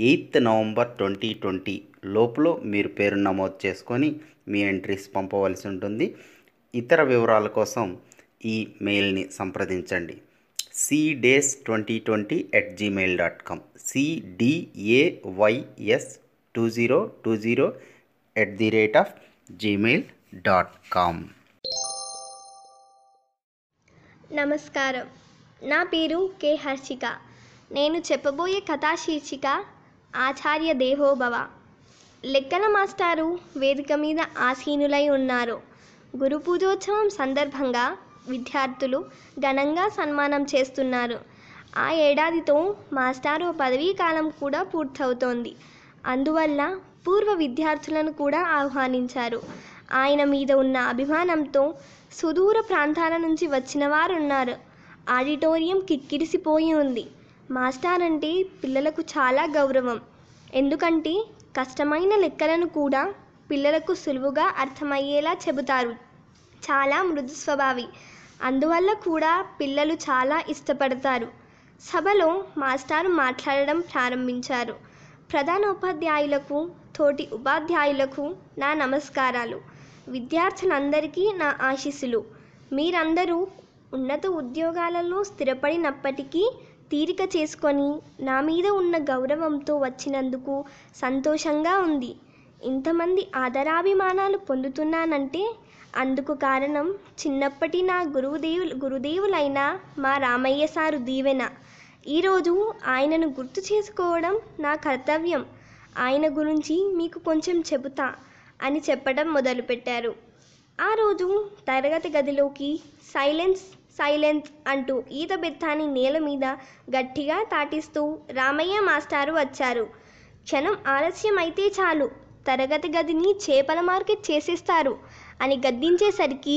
Eighth November twenty twenty లోపల మీరు పేరు నమోదు చేసుకొని మీ ఎంట్రీస్ పంపవలసి ఉంటుంది. ఇతర వివరాల కోసం ఈ మెయిల్ని సంప్రదించండి. Cdays twenty twenty at gmail dot com CDAYS two zero two zero at the rate of gmail dot com నమస్కారం. నా పేరు కె హర్షిక. నేను చెప్పబోయే కథా శీర్షిక ఆచార్య దేవోభవ. లెక్కల మాస్టారు వేదిక మీద ఆసీనులై ఉన్నారు. గురు పూజోత్సవం సందర్భంగా విద్యార్థులు ఘనంగా సన్మానం చేస్తున్నారు. ఆ ఏడాదితో మాస్టారు పదవీ కాలం కూడా పూర్తవుతోంది. అందువల్ల పూర్వ విద్యార్థులను కూడా ఆహ్వానించారు. ఆయన మీద ఉన్న అభిమానంతో సుదూర ప్రాంతాల నుంచి వచ్చిన వారు ఉన్నారు ఆడిటోరియం కిక్కిరిసిపోయి ఉంది. మాస్టర్ అంటే పిల్లలకు చాలా గౌరవం. ఎందుకంటే కష్టమైన లెక్కలను కూడా పిల్లలకు సులువుగా అర్థమయ్యేలా చెబుతారు. చాలా మృదు స్వభావి. అందువల్ల కూడా పిల్లలు చాలా ఇష్టపడతారు. సభలో మాస్టారు మాట్లాడడం ప్రారంభించారు. ప్రధాన ఉపాధ్యాయులకు తోటి ఉపాధ్యాయులకు నా నమస్కారాలు. విద్యార్థులందరికీ నా ఆశీస్సులు. మీరందరూ ఉన్నత ఉద్యోగాలలో స్థిరపడినప్పటికీ తీరిక చేసుకొని నా మీద ఉన్న గౌరవంతో వచ్చినందుకు సంతోషంగా ఉంది. ఇంతమంది ఆదరాభిమానాలు పొందుతున్నానంటే అందుకు కారణం చిన్నప్పటి నా గురువుదేవులు గురుదేవులైన మా రామయ్య సారు దీవెన. ఈరోజు ఆయనను గుర్తు చేసుకోవడం నా కర్తవ్యం. ఆయన గురించి మీకు కొంచెం చెబుతా అని చెప్పడం మొదలుపెట్టారు. ఆ రోజు తరగతి గదిలోకి సైలెన్స్ సైలెన్స్ అంటూ ఈత బెత్తాన్ని నేల మీద గట్టిగా తాటిస్తూ రామయ్య మాస్టారు వచ్చారు. క్షణం ఆలస్యం అయితే చాలు. తరగతి గదిని చేపల మార్కెట్ చేసేస్తారు అని గద్దించేసరికి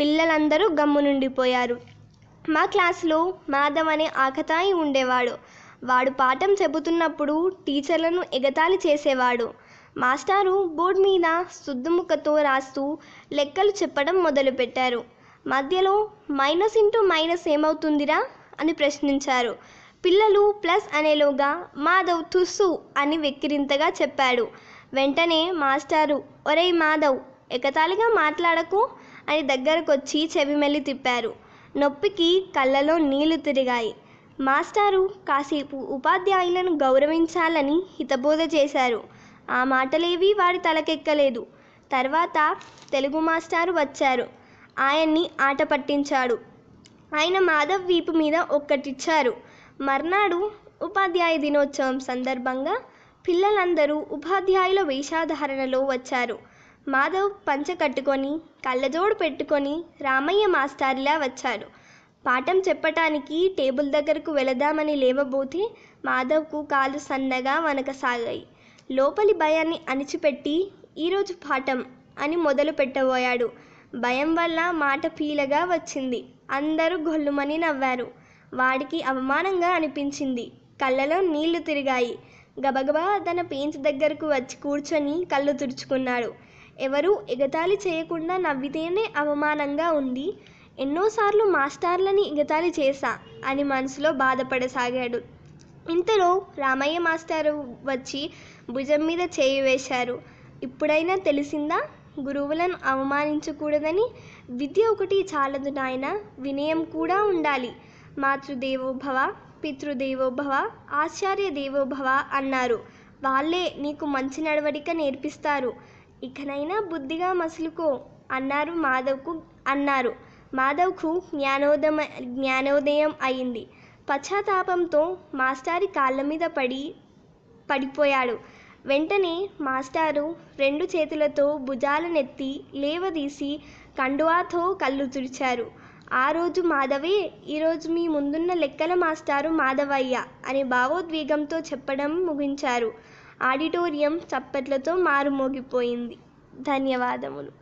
పిల్లలందరూ గమ్మునుండిపోయారు మా క్లాసులో మాధవ్ అనే ఆకతాయి ఉండేవాడు. వాడు పాఠం చెబుతున్నప్పుడు టీచర్లను ఎగతాళి చేసేవాడు. మాస్టారు బోర్డు మీద సుద్దుముఖతో రాస్తూ లెక్కలు చెప్పడం మొదలుపెట్టారు. మధ్యలో మైనస్ ఇంటూ మైనస్ ఏమవుతుందిరా అని ప్రశ్నించారు. పిల్లలు ప్లస్ అనేలోగా మాధవ్ తుస్సు అని వెక్కిరింతగా చెప్పాడు. వెంటనే మాస్టారు ఒరేయ్ మాధవ్ ఎకతాళిగా మాట్లాడకు అని దగ్గరకొచ్చి చెవిమెల్లి తిప్పారు. నొప్పికి కళ్ళలో నీళ్ళు తిరిగాయి. మాస్టారు కాసేపు ఉపాధ్యాయులను గౌరవించాలని హితబోధ చేశారు. ఆ మాటలేవి వారి తలకెక్కలేదు. తర్వాత తెలుగు మాస్టారు వచ్చారు. ఆయన్ని ఆట పట్టించాడు. ఆయన మాధవ్ వీపు మీద ఒక్కటిచ్చారు. మర్నాడు ఉపాధ్యాయ దినోత్సవం సందర్భంగా పిల్లలందరూ ఉపాధ్యాయుల వేషాధారణలో వచ్చారు. మాధవ్ పంచ కట్టుకొని కళ్ళజోడు పెట్టుకొని రామయ్య మాస్టారిలా వచ్చాడు పాఠం చెప్పటానికి టేబుల్ దగ్గరకు వెళదామని లేవబోతే మాధవ్కు కాలు సన్నగా వనకసాగాయి. లోపలి భయాన్ని అణిచిపెట్టి ఈరోజు పాఠం అని మొదలు పెట్టబోయాడు భయం వల్ల మాట పీలగా వచ్చింది. అందరూ గొల్లుమని నవ్వారు. వాడికి అవమానంగా అనిపించింది. కళ్ళలో నీళ్ళు తిరిగాయి. గబగబా తన పేంచ్ దగ్గరకు వచ్చి కూర్చొని కళ్ళు తుడుచుకున్నాడు. ఎవరూ ఎగతాళి చేయకుండా నవ్వితేనే అవమానంగా ఉంది. ఎన్నోసార్లు మాస్టార్లని ఎగతాళి చేశా అని మనసులో బాధపడసాగాడు. ఇంతలో రామయ్య మాస్టారు వచ్చి భుజం మీద చేయి వేశారు. ఇప్పుడైనా తెలిసిందా? గురువులను అవమానించకూడదని విద్య ఒకటి చాలదు నాయన వినయం కూడా ఉండాలి. మాతృదేవోభవ పితృదేవోభవ ఆచార్య దేవోభవ అన్నారు. వాళ్ళే నీకు మంచి నడవడిక నేర్పిస్తారు. ఇకనైనా బుద్ధిగా మసులుకో అన్నారు మాధవ్కు అన్నారు. మాధవ్కు జ్ఞానోదమ జ్ఞానోదయం అయింది. పశ్చాత్తాపంతో మాస్టారి కాళ్ళ మీద పడి పడిపోయాడు. వెంటనే మాస్టారు రెండు చేతులతో భుజాలనెత్తి లేవదీసి కండువాతో కళ్ళు తుడిచారు. ఆ రోజు మాధవే ఈరోజు మీ ముందున్న లెక్కల మాస్టారు మాధవయ్య అని భావోద్వేగంతో చెప్పడం ముగించారు. ఆడిటోరియం చప్పట్లతో మారుమోగిపోయింది. ధన్యవాదములు.